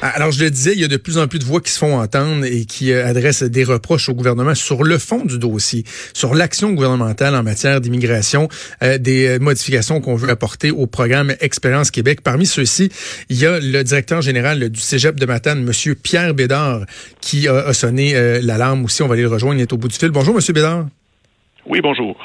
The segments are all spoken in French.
Alors, je le disais, il y a de plus en plus de voix qui se font entendre et qui euh, adressent des reproches au gouvernement sur le fond du dossier, sur l'action gouvernementale en matière d'immigration, euh, des euh, modifications qu'on veut apporter au programme Expérience Québec. Parmi ceux-ci, il y a le directeur général du Cégep de Matane, Monsieur Pierre Bédard, qui a, sonné l'alarme aussi. On va aller le rejoindre, il est au bout du fil. Bonjour, Monsieur Bédard. Oui, bonjour.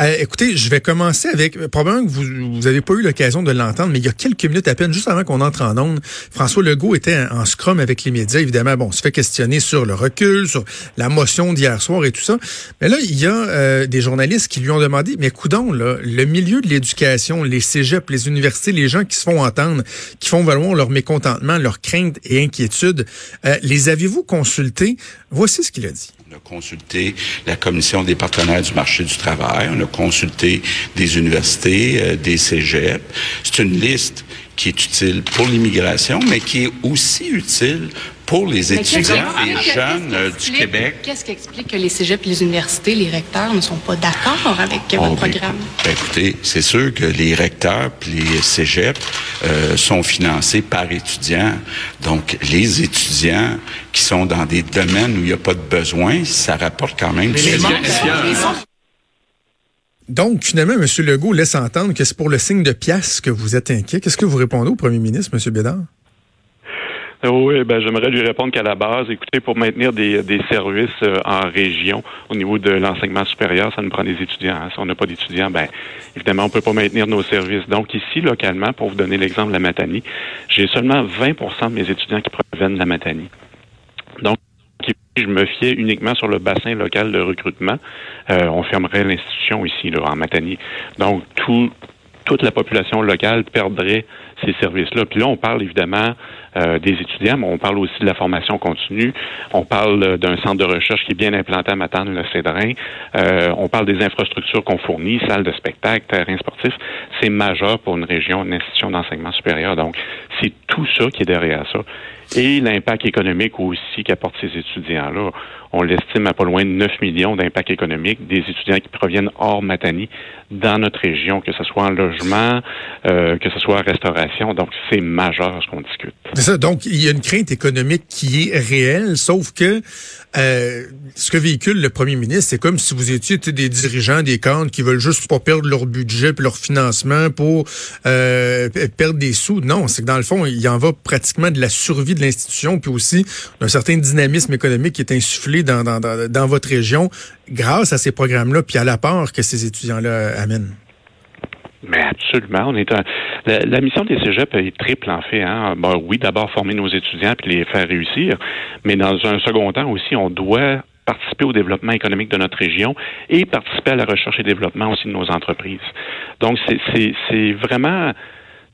Euh, écoutez, je vais commencer avec, probablement que vous n'avez pas eu l'occasion de l'entendre, mais il y a quelques minutes à peine, juste avant qu'on entre en onde, François Legault était en, scrum avec les médias. Évidemment, bon, on se fait questionner sur le recul, sur la motion d'hier soir et tout ça. Mais là, il y a euh, des journalistes qui lui ont demandé, mais coudons, là, le milieu de l'éducation, les cégeps, les universités, les gens qui se font entendre, qui font valoir leur mécontentement, leurs craintes et inquiétudes, euh, les avez-vous consultés? Voici ce qu'il a dit. On a consulté la Commission des partenaires du marché du travail, on a consulté des universités, euh, des cégeps. C'est une liste qui est utile pour l'immigration, mais qui est aussi utile pour les étudiants, les jeunes du Québec. Qu'est-ce qui explique que les cégeps, les universités, les recteurs ne sont pas d'accord avec votre oh, programme? Ben, écoutez, c'est sûr que les recteurs et les cégeps euh, sont financés par étudiants. Donc, les étudiants qui sont dans des domaines où il n'y a pas de besoin, ça rapporte quand même... du donc, finalement, M. Legault laisse entendre que c'est pour le signe de pièce que vous êtes inquiet. Qu'est-ce que vous répondez au premier ministre, M. Bédard? Euh, oui, ben j'aimerais lui répondre qu'à la base, écoutez, pour maintenir des, des services euh, en région au niveau de l'enseignement supérieur, ça nous prend des étudiants. Hein. Si on n'a pas d'étudiants, ben évidemment, on peut pas maintenir nos services. Donc ici, localement, pour vous donner l'exemple de la Matanie, j'ai seulement 20% de mes étudiants qui proviennent de la Matanie. Donc je me fiais uniquement sur le bassin local de recrutement, euh, on fermerait l'institution ici, là, en Matanie. Donc, tout, toute la population locale perdrait ces services-là. Puis là, on parle évidemment euh, des étudiants, mais on parle aussi de la formation continue. On parle euh, d'un centre de recherche qui est bien implanté à Matane, le Cédrin. Euh, on parle des infrastructures qu'on fournit, salles de spectacle, terrains sportifs. C'est majeur pour une région, une institution d'enseignement supérieur. Donc, c'est tout ça qui est derrière ça. Et l'impact économique aussi qu'apportent ces étudiants-là. On l'estime à pas loin de 9 millions d'impact économique des étudiants qui proviennent hors Matanie dans notre région, que ce soit en logement, que ce soit en restauration. Donc, c'est majeur ce qu'on discute. Donc, il y a une crainte économique qui est réelle, sauf que euh, ce que véhicule le premier ministre, c'est comme si vous étiez des dirigeants, des cadres qui veulent juste pas perdre leur budget et leur financement pour euh, perdre des sous. Non, c'est que dans le fond, il en va pratiquement de la survie de l'institution, puis aussi d'un certain dynamisme économique qui est insufflé dans, dans, dans votre région grâce à ces programmes-là, puis à l'apport que ces étudiants-là amènent. Mais absolument. On est la, mission des cégeps est triple en fait. Hein. oui, d'abord former nos étudiants puis les faire réussir, mais dans un second temps aussi, on doit participer au développement économique de notre région et participer à la recherche et développement aussi de nos entreprises. Donc, c'est vraiment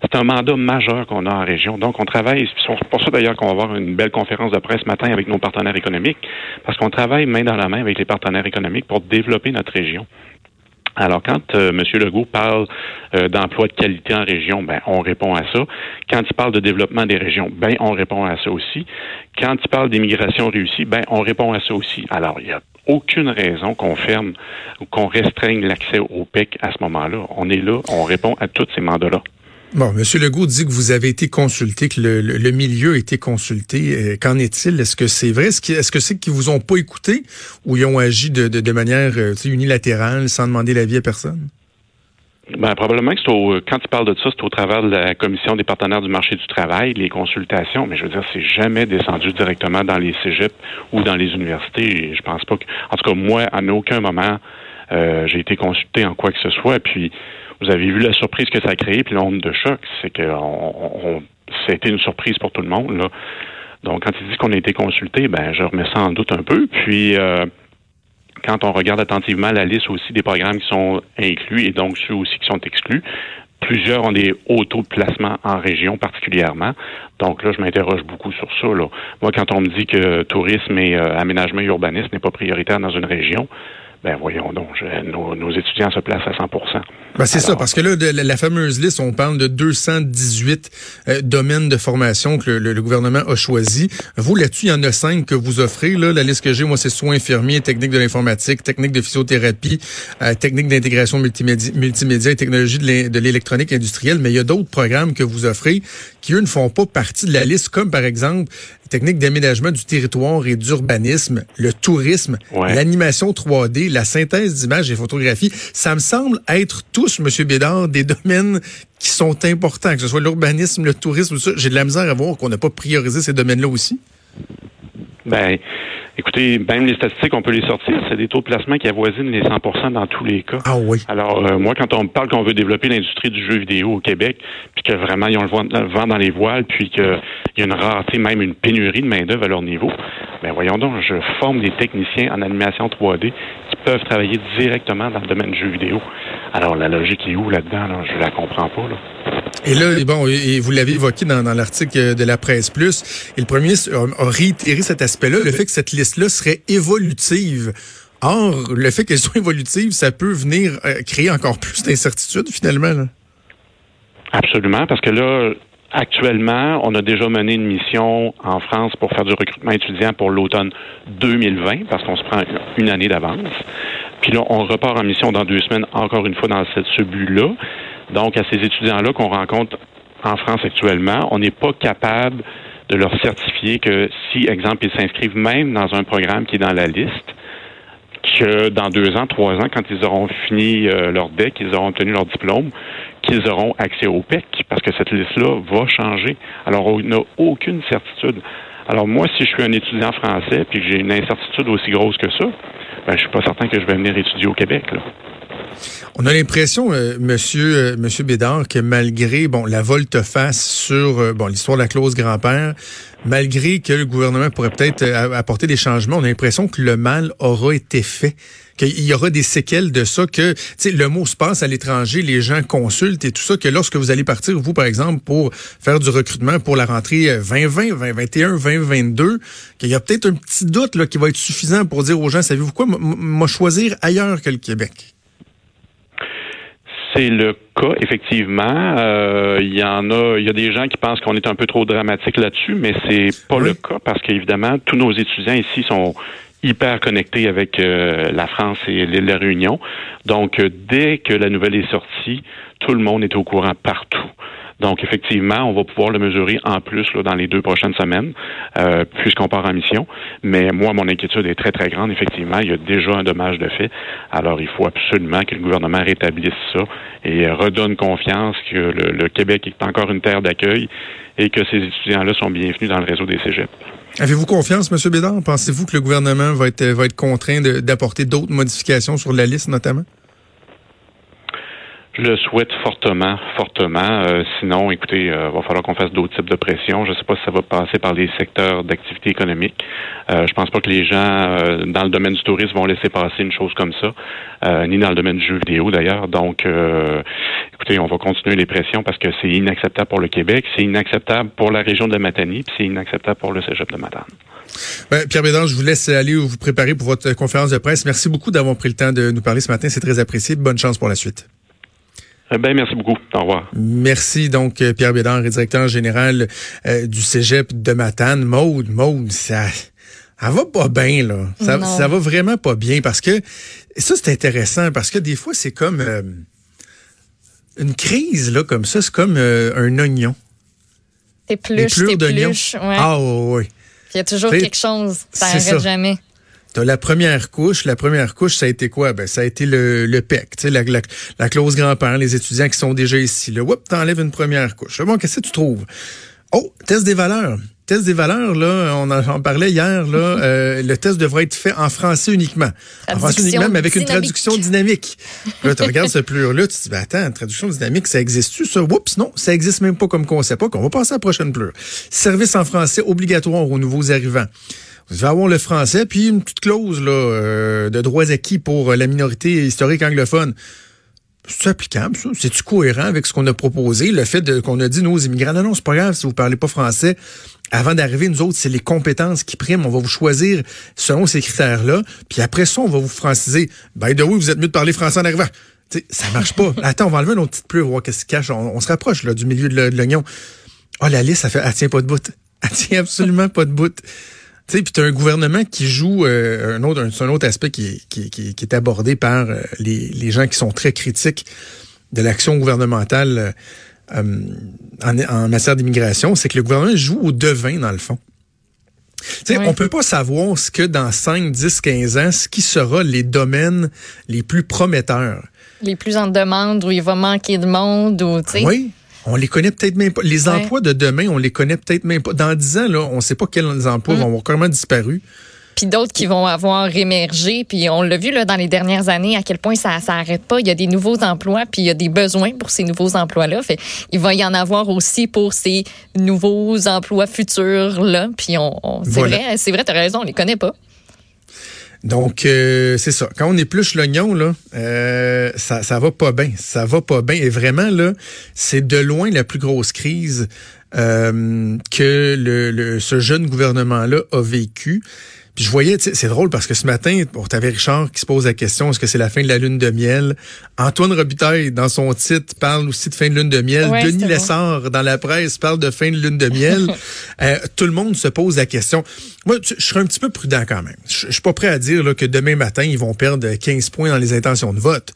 c'est un mandat majeur qu'on a en région. Donc, on travaille, c'est pour ça d'ailleurs qu'on va avoir une belle conférence de presse ce matin avec nos partenaires économiques, parce qu'on travaille main dans la main avec les partenaires économiques pour développer notre région. Alors, quand euh, M. Legault parle euh, d'emploi de qualité en région, ben, on répond à ça. Quand il parle de développement des régions, ben, on répond à ça aussi. Quand il parle d'immigration réussie, ben, on répond à ça aussi. Alors, il y a aucune raison qu'on ferme ou qu'on restreigne l'accès au PEC à ce moment-là. On est là, on répond à tous ces mandats-là. Bon, M. Legault dit que vous avez été consulté, que le, milieu a été consulté. Euh, qu'en est-il? Est-ce que c'est vrai? Est-ce que c'est qu'ils vous ont pas écouté ou ils ont agi de, de, manière euh, unilatérale sans demander l'avis à personne? Ben, probablement que c'est au, quand tu parles de ça, c'est au travers de la commission des partenaires du marché du travail, les consultations, mais je veux dire, c'est jamais descendu directement dans les cégeps ou dans les universités. Je pense pas que, en tout cas, moi, à aucun moment, euh, j'ai été consulté en quoi que ce soit. Puis, vous avez vu la surprise que ça a créé, puis l'onde de choc, c'est que on, a été une surprise pour tout le monde. Là. Donc, quand il dit qu'on a été consulté, ben, je remets ça en doute un peu. Puis, euh, quand on regarde attentivement la liste aussi des programmes qui sont inclus et donc ceux aussi qui sont exclus, plusieurs ont des hauts taux de placement en région particulièrement. Donc là, je m'interroge beaucoup sur ça. Moi, quand on me dit que tourisme et euh, aménagement urbanisme n'est pas prioritaire dans une région, ben voyons donc, nos, étudiants se placent à 100 ben c'est ça, parce que là, de, la, fameuse liste, on parle de 218 euh, domaines de formation que le, gouvernement a choisi. Vous, là-dessus, il y en a cinq que vous offrez. Là. La liste que j'ai, moi, c'est soins infirmiers, techniques de l'informatique, techniques de physiothérapie, euh, techniques d'intégration multimédia, multimédia et technologie de l'électronique industrielle. Mais il y a d'autres programmes que vous offrez qui, eux, ne font pas partie de la liste, comme par exemple techniques d'aménagement du territoire et d'urbanisme, le tourisme, l'animation 3D, la synthèse d'images et photographies. Ça me semble être tous, Monsieur Bédard, des domaines qui sont importants, que ce soit l'urbanisme, le tourisme, tout ça. J'ai de la misère à voir qu'on n'a pas priorisé ces domaines-là aussi. Ben, écoutez, même les statistiques, on peut les sortir. C'est des taux de placement qui avoisinent les 100% dans tous les cas. Ah oui. Alors, euh, moi, quand on me parle qu'on veut développer l'industrie du jeu vidéo au Québec, puis que vraiment, ils ont le vent dans les voiles, puis qu'il y a une rareté, même une pénurie de main-d'œuvre à leur niveau, ben voyons donc, je forme des techniciens en animation 3D qui peuvent travailler directement dans le domaine du jeu vidéo. Alors, la logique est où là-dedans? Là? Je la comprends pas. Là. Et là, bon, et vous l'avez évoqué dans, l'article de la presse plus, et le premier a, réitéré cet aspect-là, le fait que cette liste-là serait évolutive. Or, le fait qu'elle soit évolutive, ça peut venir euh, créer encore plus d'incertitudes finalement. Absolument, parce que là, Actuellement, on a déjà mené une mission en France pour faire du recrutement étudiant pour l'automne 2020, parce qu'on se prend une année d'avance. Puis là, on repart en mission dans deux semaines, encore une fois, dans ce but-là. Donc, à ces étudiants-là qu'on rencontre en France actuellement, on n'est pas capable de leur certifier que si, exemple, ils s'inscrivent même dans un programme qui est dans la liste, que dans deux ans, trois ans, quand ils auront fini euh, leur DEC, ils auront obtenu leur diplôme, qu'ils auront accès au PEC, parce que cette liste-là va changer. Alors, on n'a aucune certitude. Alors, moi, si je suis un étudiant français puis que j'ai une incertitude aussi grosse que ça, ben, je suis pas certain que je vais venir étudier au Québec. Là. On a l'impression, euh, Monsieur euh, Monsieur Bédard, que malgré bon la volte-face sur euh, bon l'histoire de la clause grand-père, malgré que le gouvernement pourrait peut-être apporter des changements, on a l'impression que le mal aura été fait qu'il y aura des séquelles de ça, que le mot se passe à l'étranger, les gens consultent et tout ça, que lorsque vous allez partir, vous, par exemple, pour faire du recrutement pour la rentrée 2020, 2021, 2022, qu'il y a peut-être un petit doute là, qui va être suffisant pour dire aux gens, savez-vous quoi, moi choisir ailleurs que le Québec? C'est le cas, effectivement. Euh, il y en a, il y a des gens qui pensent qu'on est un peu trop dramatique là-dessus, mais c'est pas le cas parce qu'évidemment, tous nos étudiants ici sont hyper connectés avec euh, la France et l'île de la Réunion. Donc, euh, dès que la nouvelle est sortie, tout le monde est au courant partout. Donc, effectivement, on va pouvoir le mesurer en plus là, dans les deux prochaines semaines, euh, puisqu'on part en mission. Mais moi, mon inquiétude est très, très grande. Effectivement, il y a déjà un dommage de fait. Alors, il faut absolument que le gouvernement rétablisse ça et redonne confiance que le, Québec est encore une terre d'accueil et que ces étudiants-là sont bienvenus dans le réseau des cégeps. Avez-vous confiance, M. Bédard? Pensez-vous que le gouvernement va être, va être contraint d'apporter d'autres modifications sur la liste, notamment? Je le souhaite fortement, fortement. Euh, sinon, écoutez, il euh, va falloir qu'on fasse d'autres types de pression. Je ne sais pas si ça va passer par les secteurs d'activité économique. Euh, je pense pas que les gens euh, dans le domaine du tourisme vont laisser passer une chose comme ça, ni dans le domaine du jeu vidéo d'ailleurs. Donc, écoutez, on va continuer les pressions parce que c'est inacceptable pour le Québec, c'est inacceptable pour la région de la Matanie, puis c'est inacceptable pour le Cégep de Matane. Ben, Pierre Bédard, je vous laisse aller vous préparer pour votre conférence de presse. Merci beaucoup d'avoir pris le temps de nous parler ce matin. C'est très apprécié. Bonne chance pour la suite. Eh ben, merci beaucoup. Au revoir. Merci donc euh, Pierre Bédard, directeur général euh, du Cégep de Matane. Maude, Maude, ça, ça va pas bien là. Ça, ça, va vraiment pas bien parce que ça c'est intéressant parce que des fois c'est comme euh, une crise là comme ça, c'est comme un oignon. T'épluches, t'épluches. Ouais. Ah oui. Il y a toujours quelque chose. Ça n'arrête jamais la première couche. La première couche, ça a été quoi? Ben, ça a été le, le PEC, la, la, la clause grand-père, les étudiants qui sont déjà ici. Le whoop, t'enlèves une première couche. Bon, qu'est-ce que tu trouves? Oh, test des valeurs. Test des valeurs, là, on en parlait hier, là, euh, le test devrait être fait en français uniquement. En français uniquement, mais avec une traduction dynamique. Là, tu regardes ce plure-là, tu te dis, ben, attends, traduction dynamique, ça existe-tu, ça? Oups, non, ça existe même pas comme concept. OK, on va passer à la prochaine pleure. Service en français obligatoire aux nouveaux arrivants. Vous allez avoir le français, puis une petite clause là, euh, de droits acquis pour la minorité historique anglophone. c'est applicable, ça? C'est-tu cohérent avec ce qu'on a proposé? Le fait qu'on a dit nos immigrants, non, non, c'est pas grave si vous parlez pas français. Avant d'arriver, nous autres, c'est les compétences qui priment. On va vous choisir selon ces critères-là. Puis après ça, on va vous franciser. Ben, de oui, vous êtes mieux de parler français en arrivant. sais, ça marche pas. Attends, on va enlever nos petites plumes, voir qu'est-ce qui cache. On, se rapproche là, du milieu de l'oignon. oh, la liste, ça fait, elle tient pas de bout. Elle tient absolument pas de bout. Tu sais, puis tu as un gouvernement qui joue euh, un autre un, autre aspect qui, qui, qui, qui est abordé par euh, les, les, gens qui sont très critiques de l'action gouvernementale euh, en, en, matière d'immigration, c'est que le gouvernement joue au devin dans le fond. Tu sais, on peut pas savoir ce que dans 5, 10, 15 ans, ce qui sera les domaines les plus prometteurs. Les plus en demande, où il va manquer de monde, ou tu sais. Oui. On les connaît peut-être même pas. Les emplois de demain, on les connaît peut-être même pas. Dans dix ans, là, on ne sait pas quels emplois mm. vont avoir carrément disparu. Puis d'autres qui vont avoir émergé. Puis on l'a vu là, dans les dernières années à quel point ça s'arrête pas. Il y a des nouveaux emplois, puis il y a des besoins pour ces nouveaux emplois-là. Fait il va y en avoir aussi pour ces nouveaux emplois futurs-là. Puis on, c'est vrai, c'est vrai, tu as raison, on les connaît pas. Donc, euh, c'est ça. Quand on épluche l'oignon, là, euh, ça, ça va pas bien. Ça va pas bien. Et vraiment, là, c'est de loin la plus grosse crise euh, que ce jeune gouvernement-là a vécu. Puis je voyais, c'est drôle parce que ce matin, bon, t'avais Richard qui se pose la question, est-ce que c'est la fin de la lune de miel? Antoine Robitaille, dans son titre, parle aussi de fin de lune de miel. Denis Lessard, dans la presse, parle de fin de lune de miel. Euh, tout le monde se pose la question. Moi, je serais un petit peu prudent quand même. Je suis pas prêt à dire là, que demain matin, ils vont perdre 15 points dans les intentions de vote.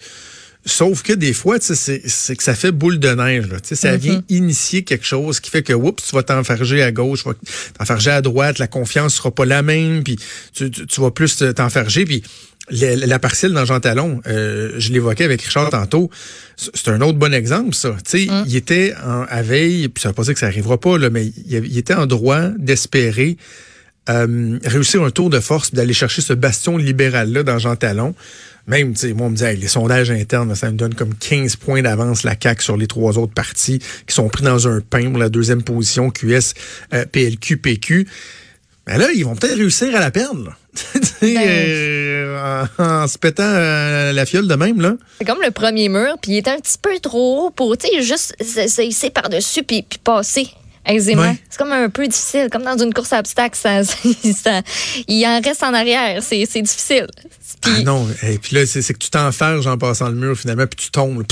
Sauf que des fois, c'est que ça fait boule de neige. Là. Ça vient mm-hmm. initier quelque chose qui fait que oups, tu vas t'enfarger à gauche, tu vas t'enfarger à droite, la confiance sera pas la même, puis tu, vas plus t'enfarger. Puis la, partielle dans Jean Talon, euh, je l'évoquais avec Richard tantôt, c'est un autre bon exemple, ça. Mm. Il était en, à veille, puis ça veut pas dire que ça arrivera pas, là, mais il, était en droit d'espérer euh, réussir un tour de force, d'aller chercher ce bastion libéral-là dans Jean Talon. Même, tu sais, moi, on me dit, les sondages internes, ça me donne comme 15 points d'avance la CAQ sur les trois autres partis qui sont pris dans un pain pour la deuxième position, QS, euh, PLQ, PQ. Mais là, ils vont peut-être réussir à la perdre. Ben. euh, en, se pétant euh, la fiole de même. là. C'est comme le premier mur, puis il est un petit peu trop haut pour, tu sais, juste c'est par-dessus puis passer aisément. C'est comme un peu difficile, comme dans une course à obstacles, ça, ça, il en reste en arrière, c'est difficile. Ah non, et puis là, c'est que tu t'enferges en passant le mur finalement, puis tu tombes.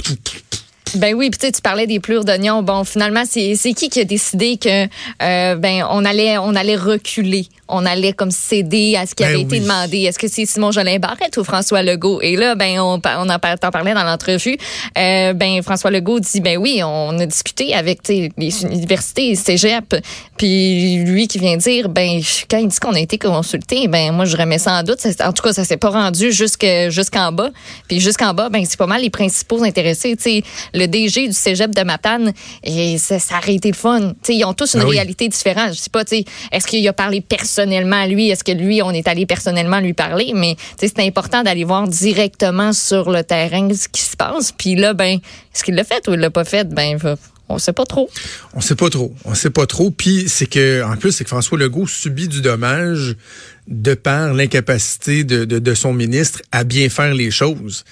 Ben oui, puis tu parlais des plures d'oignons. Bon, finalement, c'est qui qui a décidé que euh, ben on allait on allait reculer? On allait comme céder à ce qui ben avait été demandé. Est-ce que c'est Simon Jolin Barrette ou François Legault? Et là, ben, on, on en parlait dans l'entrevue. Euh, ben, François Legault dit, ben oui, on a discuté avec les universités, cégep, puis lui qui vient dire, ben, quand il dit qu'on a été consulté, ben, moi, je remets ça en doute. En tout cas, ça s'est pas rendu jusqu'en bas. Puis jusqu'en bas, ben, c'est pas mal les principaux intéressés. sais, le DG du cégep de Matane, et ça, ça aurait été le fun. ils ont tous une ben réalité différente. Je sais pas, est-ce qu'il a parlé personne personnellement à lui? Est-ce que lui, on est allé personnellement lui parler? Mais c'est important d'aller voir directement sur le terrain ce qui se passe. Puis là, ben, est-ce qu'il l'a fait ou il l'a pas fait? Ben, on sait pas trop. On sait pas trop. On sait pas trop. Puis c'est que, en plus, c'est que François Legault subit du dommage de par l'incapacité de, son ministre à bien faire les choses.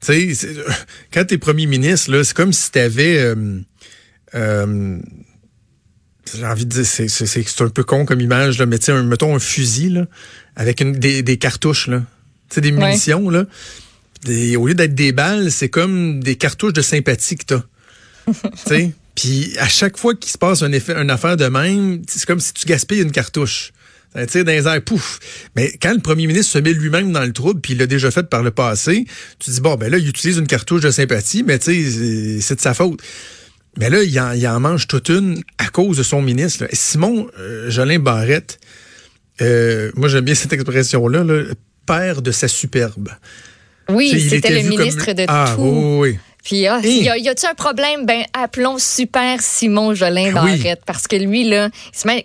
Tu sais, quand tu es premier ministre, c'est comme si tu avais euh, euh, j'ai envie de dire, c'est un peu con comme image, là, mais tu sais, mettons un fusil, là, avec une, des, des cartouches, là. Tu sais, des munitions, là. au lieu d'être des balles, c'est comme des cartouches de sympathie que t'as. tu sais? Puis à chaque fois qu'il se passe un effet, une affaire de même, c'est comme si tu gaspilles une cartouche. Ça tire dans les airs, pouf. Mais quand le premier ministre se met lui-même dans le trouble, puis il l'a déjà fait par le passé, tu dis, bon, ben là, il utilise une cartouche de sympathie, mais tu sais, c'est de sa faute. Mais là, il en, mange toute une à cause de son ministre. Simon euh, Jolin Barrette, euh, moi j'aime bien cette expression-là, père de sa superbe. Oui, c'était le ministre de ah, tout. Oui, Puis, ah, y a-tu un problème? Ben, appelons super Simon Jolin ah Barrette. Parce que lui, là,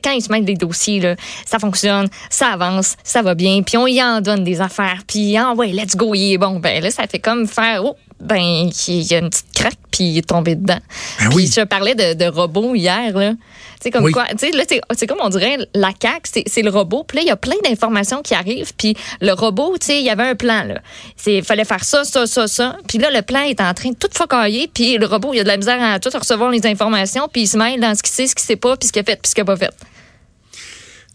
quand il se met des dossiers, là, ça fonctionne, ça avance, ça va bien. Puis on y en donne des affaires. Puis, ah ouais, let's go, il est bon. Ben là, ça fait comme faire, oh, ben, il y a une petite craque, puis il est tombé dedans. Ben puis oui. je parlais de, de robots hier, là. Tu sais, comme Oui. quoi, tu sais, là, c'est- c'est comme on dirait, la CAQ, c'est- c'est le robot. Puis là, il y a plein d'informations qui arrivent. Puis le robot, tu sais, il y avait un plan, là. Il fallait faire ça, ça, ça, ça. Puis là, le plan est en train de tout focailler. Puis le robot, il a de la misère à tout recevoir les informations. Puis il se mêle dans ce qu'il sait, ce qu'il sait pas, puis ce qu'il a fait, puis ce qu'il a pas fait.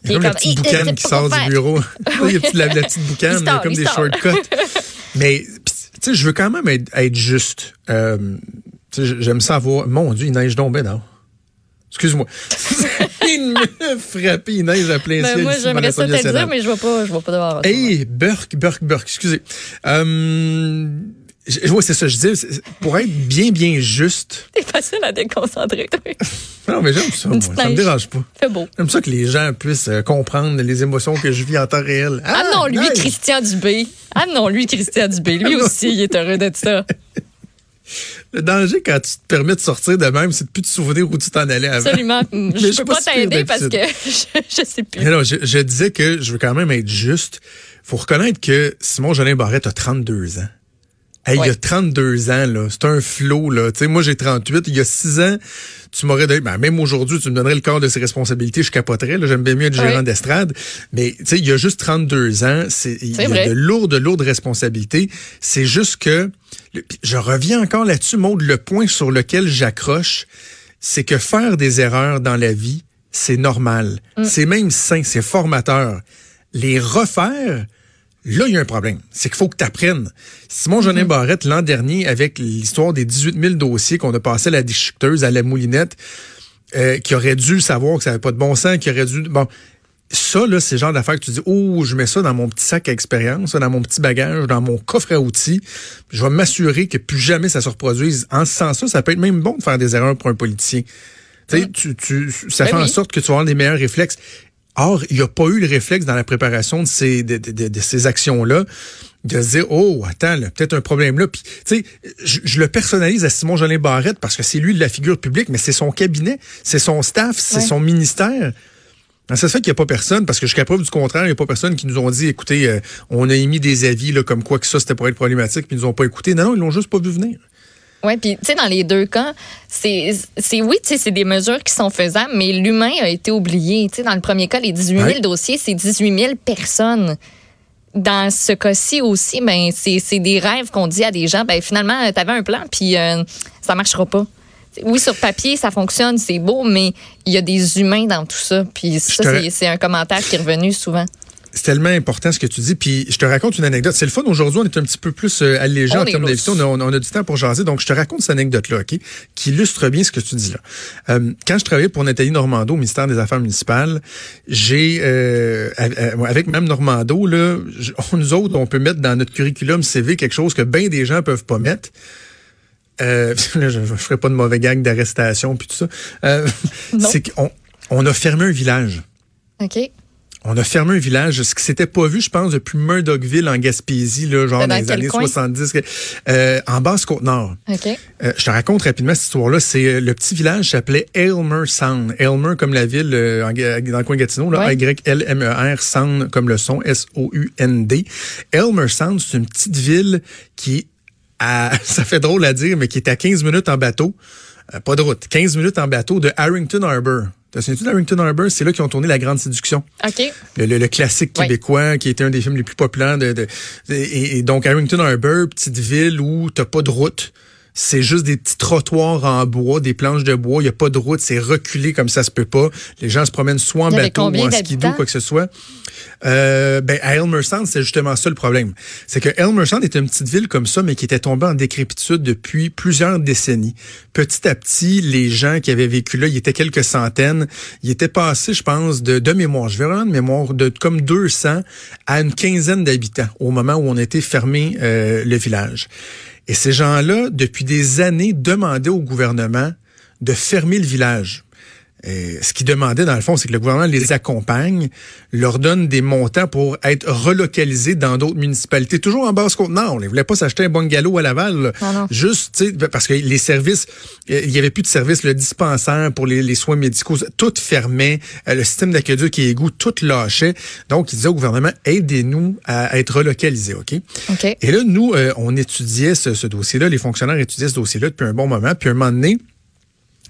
Il y a comme la petite boucane qui sort du bureau. il y a la, petite boucane, y comme des shortcuts. Mais, tu sais, je veux quand même être, être juste. Euh, J'aime ça avoir. Mon Dieu, il neige donc ben non? Excuse-moi. il me frappé, il neige à plein Ben, ciel. moi, j'aimerais ça te dire, mais je vais pas, je vais pas devoir. Hey, Burke, Burke, Burke, excusez. Euh, ouais, c'est ça, je c'est- pour être bien, bien juste. C'est facile à déconcentrer, toi. Non, mais j'aime ça, moi, ça me dérange pas. Fait beau. J'aime ça que les gens puissent euh, comprendre les émotions que je vis en temps réel. Ah, non, lui, nice! Christian Dubé. Ah non, lui, Christian Dubé. Lui Ah aussi, il est heureux de ça. Le danger quand tu te permets de sortir de même, c'est de plus te souvenir où tu t'en allais avant. Absolument. Je suis peux pas t'aider parce que je, je sais plus. Mais non, je, je disais que je veux quand même être juste. faut reconnaître que Simon Jolin Barrette a 32 ans. Hey, Ouais. Il y a 32 ans, là. C'est un flot, là. Tu sais, moi, j'ai 38. Il y a 6 ans, tu m'aurais donné, ben, même aujourd'hui, tu me donnerais le corps de ses responsabilités, je capoterais, là. J'aime bien mieux être gérant d'estrade. Mais, tu sais, il y a juste 32 ans. C'est, il y a de lourdes, lourdes responsabilités. C'est juste que, je reviens encore là-dessus, Maud, le point sur lequel j'accroche, c'est que faire des erreurs dans la vie, c'est normal. Mm. C'est même sain, c'est formateur. Les refaire, là, il y a un problème. C'est qu'il faut que tu apprennes. Simon Mm-hmm. Jolin Barrette, l'an dernier, avec l'histoire des 18 000 dossiers qu'on a passé à la déchiqueteuse, à la moulinette, euh, qui aurait dû savoir que ça n'avait pas de bon sens, qui aurait dû... Bon, ça, là, c'est le genre d'affaires que tu dis, oh, je mets ça dans mon petit sac à expérience, dans mon petit bagage, dans mon coffre à outils. Je vais m'assurer que plus jamais ça se reproduise. En ce sens-là, ça peut être même bon de faire des erreurs pour un politicien. Tu sais, tu, tu, ça Ben fait en sorte que tu vas avoir les meilleurs réflexes. Or, il n'y a pas eu le réflexe dans la préparation de ces, de, de- de- de ces actions-là de se dire, oh, attends, là, peut-être un problème là. Puis, tu sais, je, je le personnalise à Simon Jolin Barrette parce que c'est lui de la figure publique, mais c'est son cabinet, c'est son staff, c'est Ouais. son ministère. Ben, Ça se fait qu'il n'y a pas personne, parce que jusqu'à preuve du contraire, il n'y a pas personne qui nous ont dit, écoutez, euh, on a émis des avis là, comme quoi que ça, c'était pour être problématique, puis ils nous ont pas écouté. Non, non, ils l'ont juste pas vu venir. Oui, puis tu sais, dans les deux cas, c'est oui, tu sais, c'est des mesures qui sont faisables, mais l'humain a été oublié. Tu sais, dans le premier cas, les 18 000 Ouais. dossiers, c'est 18 000 personnes. Dans ce cas-ci aussi, ben c'est c'est des rêves qu'on dit à des gens. Ben finalement, tu avais un plan, puis euh, ça marchera pas. Oui, sur papier, ça fonctionne, c'est beau, mais il y a des humains dans tout ça. Puis ça, c'est un commentaire qui est revenu souvent. C'est tellement important ce que tu dis. Puis je te raconte une anecdote. C'est le fun. Aujourd'hui, on est un petit peu plus euh, allégé en termes d'émission. On, a- on a- on a du temps pour jaser. Donc, je te raconte cette anecdote-là, OK? Qui illustre bien ce que tu dis là. Euh, quand je travaillais pour Nathalie Normando au ministère des Affaires municipales, j'ai, euh, avec- euh, avec Mme Normando, là, je- nous autres, on peut mettre dans notre curriculum CV quelque chose que bien des gens peuvent pas mettre. Euh, je ne ferai pas de mauvais gag d'arrestation puis tout ça. Euh, Non. c'est qu'on on a fermé un village. OK? On a fermé un village, ce qui s'était pas vu, je pense, depuis Murdochville en Gaspésie, là, genre Dans les années coin? 70, euh, en Basse-Côte-Nord. Euh, je te raconte rapidement cette histoire-là. C'est euh, le petit village s'appelait Aylmer Sound. Aylmer comme la ville euh, dans le coin de Gatineau, là. A-Y-L-M-E-R, Sound comme le son, S-O-U-N-D. Aylmer Sound, c'est une petite ville qui est à, ça fait drôle à dire, mais qui est à 15 minutes en bateau. Euh, pas de route. 15 minutes en bateau de Harrington Harbour. T'as souviens-tu Harbour? C'est là qu'ils ont tourné La Grande Séduction OK. le, le- le classique québécois qui était un des films les plus populaires de, de- et, et donc Harrington Harbour, petite ville où t'as pas de route. C'est juste des petits trottoirs en bois, des planches de bois. Il y a pas de route, c'est reculé comme ça se peut pas. Les gens se promènent soit en Il bateau ou en skidoo, quoi que ce soit. Euh, ben, à Elmer Sound, c'est justement ça le problème. C'est que Elmer Sound est une petite ville comme ça, mais qui était tombée en décrépitude depuis plusieurs décennies. Petit à petit, les gens qui avaient vécu là, il y était quelques centaines, ils étaient passés, je pense, de, de mémoire, je vais vraiment de mémoire, de comme 200 à une quinzaine d'habitants au moment où on était fermé euh, le village. Et ces gens-là, depuis des années, demandaient au gouvernement de fermer le village. Et ce qu'ils demandaient, dans le fond, c'est que le gouvernement les accompagne, leur donne des montants pour être relocalisés dans d'autres municipalités, toujours en basse côte nord. On ne voulait pas s'acheter un bungalow à Laval, juste, parce que les services, il y avait plus de services, le dispensaire pour les, soins médicaux, tout fermait, euh, le système d'aqueduc et égout, tout lâchait. Donc, ils disaient au gouvernement, aidez-nous à être relocalisés, OK? Et là, nous, euh, on étudiait ce, ce dossier-là, les fonctionnaires étudiaient ce dossier-là depuis un bon moment, puis un moment donné,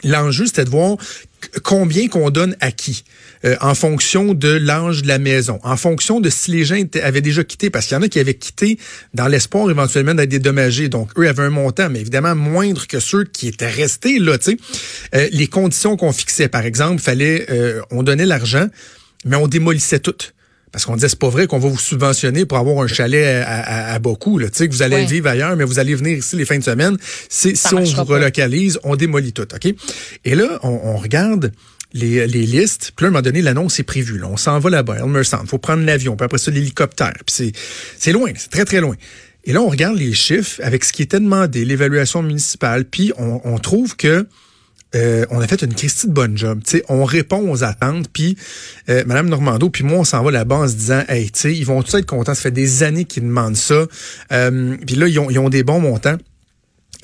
L'enjeu, c'était de voir combien qu'on donne à qui, euh, en fonction de l'âge de la maison, en fonction de si les gens avaient déjà quitté, parce qu'il y en a qui avaient quitté dans l'espoir éventuellement d'être dédommagés. Donc, eux avaient un montant, mais évidemment moindre que ceux qui étaient restés là. Tu sais, euh, les conditions qu'on fixait, par exemple, fallait, euh, on donnait l'argent, mais on démolissait tout. Parce qu'on disait, c'est pas vrai qu'on va vous subventionner pour avoir un chalet à, beaucoup, là, que vous allez vivre ailleurs, mais vous allez venir ici les fins de semaine. Si, on vous relocalise, on démolit tout, OK? Et là, on, regarde les, les, listes. Puis là, à un moment donné, l'annonce est prévue. Là. On s'en va là-bas, Il faut prendre l'avion, puis après ça, l'hélicoptère. Puis c'est loin, c'est très, très loin. Et là, on regarde les chiffres avec ce qui était demandé, l'évaluation municipale, puis on, on trouve que euh, on a fait une Christie de bonne job. sais, on répond aux attentes. Puis euh, Madame Normando, puis moi, on s'en va là-bas en se disant, hey, tu sais, ils vont tous être contents? Ça fait des années qu'ils demandent ça. Euh, puis là, ils ont, ils ont des bons montants.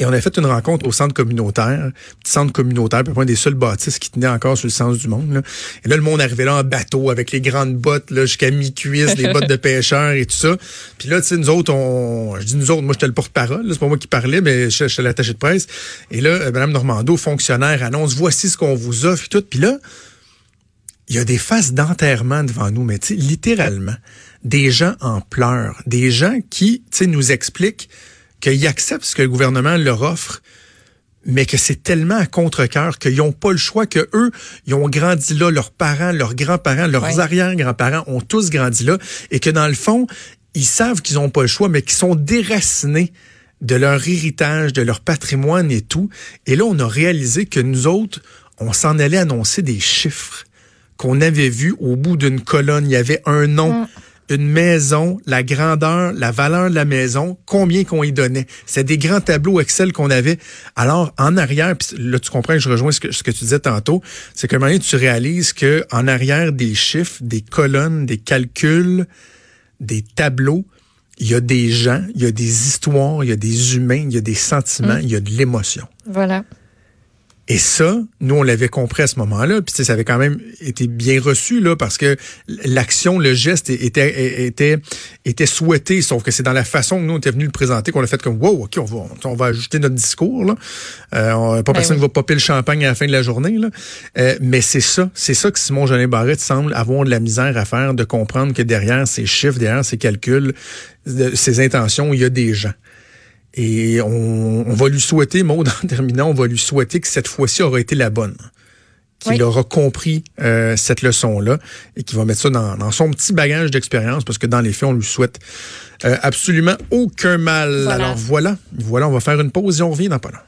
Et on a fait une rencontre au centre communautaire, petit centre communautaire, puis un des seuls bâtisses qui tenait encore sur le sens du monde. Là. Et là, le monde arrivait là en bateau avec les grandes bottes là jusqu'à mi-cuisse, les bottes de pêcheurs et tout ça. Puis là, tu sais, nous autres, on, je dis nous autres, moi j'étais le porte-parole, c'est pas moi qui parlais, mais je suis l'attaché de presse. Et là, euh, Mme Normando, fonctionnaire, annonce voici ce qu'on vous offre et tout. Puis là, il y a des faces d'enterrement devant nous, mais tu sais, littéralement, des gens en pleurs, des gens qui, tu sais, nous expliquent qu'ils acceptent ce que le gouvernement leur offre, mais que c'est tellement à contre-cœur qu'ils n'ont pas le choix, que eux, ils ont grandi là, leurs parents, leurs grands-parents, leurs arrière-grands-parents ont tous grandi là, et que dans le fond, ils savent qu'ils n'ont pas le choix, mais qu'ils sont déracinés de leur héritage, de leur patrimoine et tout. Et là, on a réalisé que nous autres, on s'en allait annoncer des chiffres qu'on avait vus au bout d'une colonne. Il y avait un nom. Mm une maison, la grandeur, la valeur de la maison, combien qu'on y donnait. C'est des grands tableaux Excel qu'on avait. Alors, en arrière, puis là, tu comprends que je rejoins ce que, ce que tu disais tantôt, c'est un moment tu réalises que en arrière des chiffres, des colonnes, des calculs, des tableaux, il y a des gens, il y a des histoires, il y a des humains, il y a des sentiments, mm. il y a de l'émotion. Voilà. Et ça, nous, on l'avait compris à ce moment-là. Puis ça avait quand même été bien reçu là, parce que l'action, le geste était était était souhaité. Sauf que c'est dans la façon que nous on était venu le présenter qu'on a fait comme wow, ok, on va on va ajuster notre discours là. Euh, pas ben personne ne va popper le champagne à la fin de la journée là. Euh, mais c'est ça, c'est ça que Simon Jeanin Barrette semble avoir de la misère à faire, de comprendre que derrière ces chiffres, derrière ces calculs, ces intentions, il y a des gens. Et on, va lui souhaiter, Maud, en terminant, on va lui souhaiter que cette fois-ci aura été la bonne. Qu'il aura compris euh, cette leçon-là et qu'il va mettre ça dans, son petit bagage d'expérience parce que dans les faits, on lui souhaite euh, absolument aucun mal. Alors voilà, voilà, on va faire une pause et on revient dans pas long.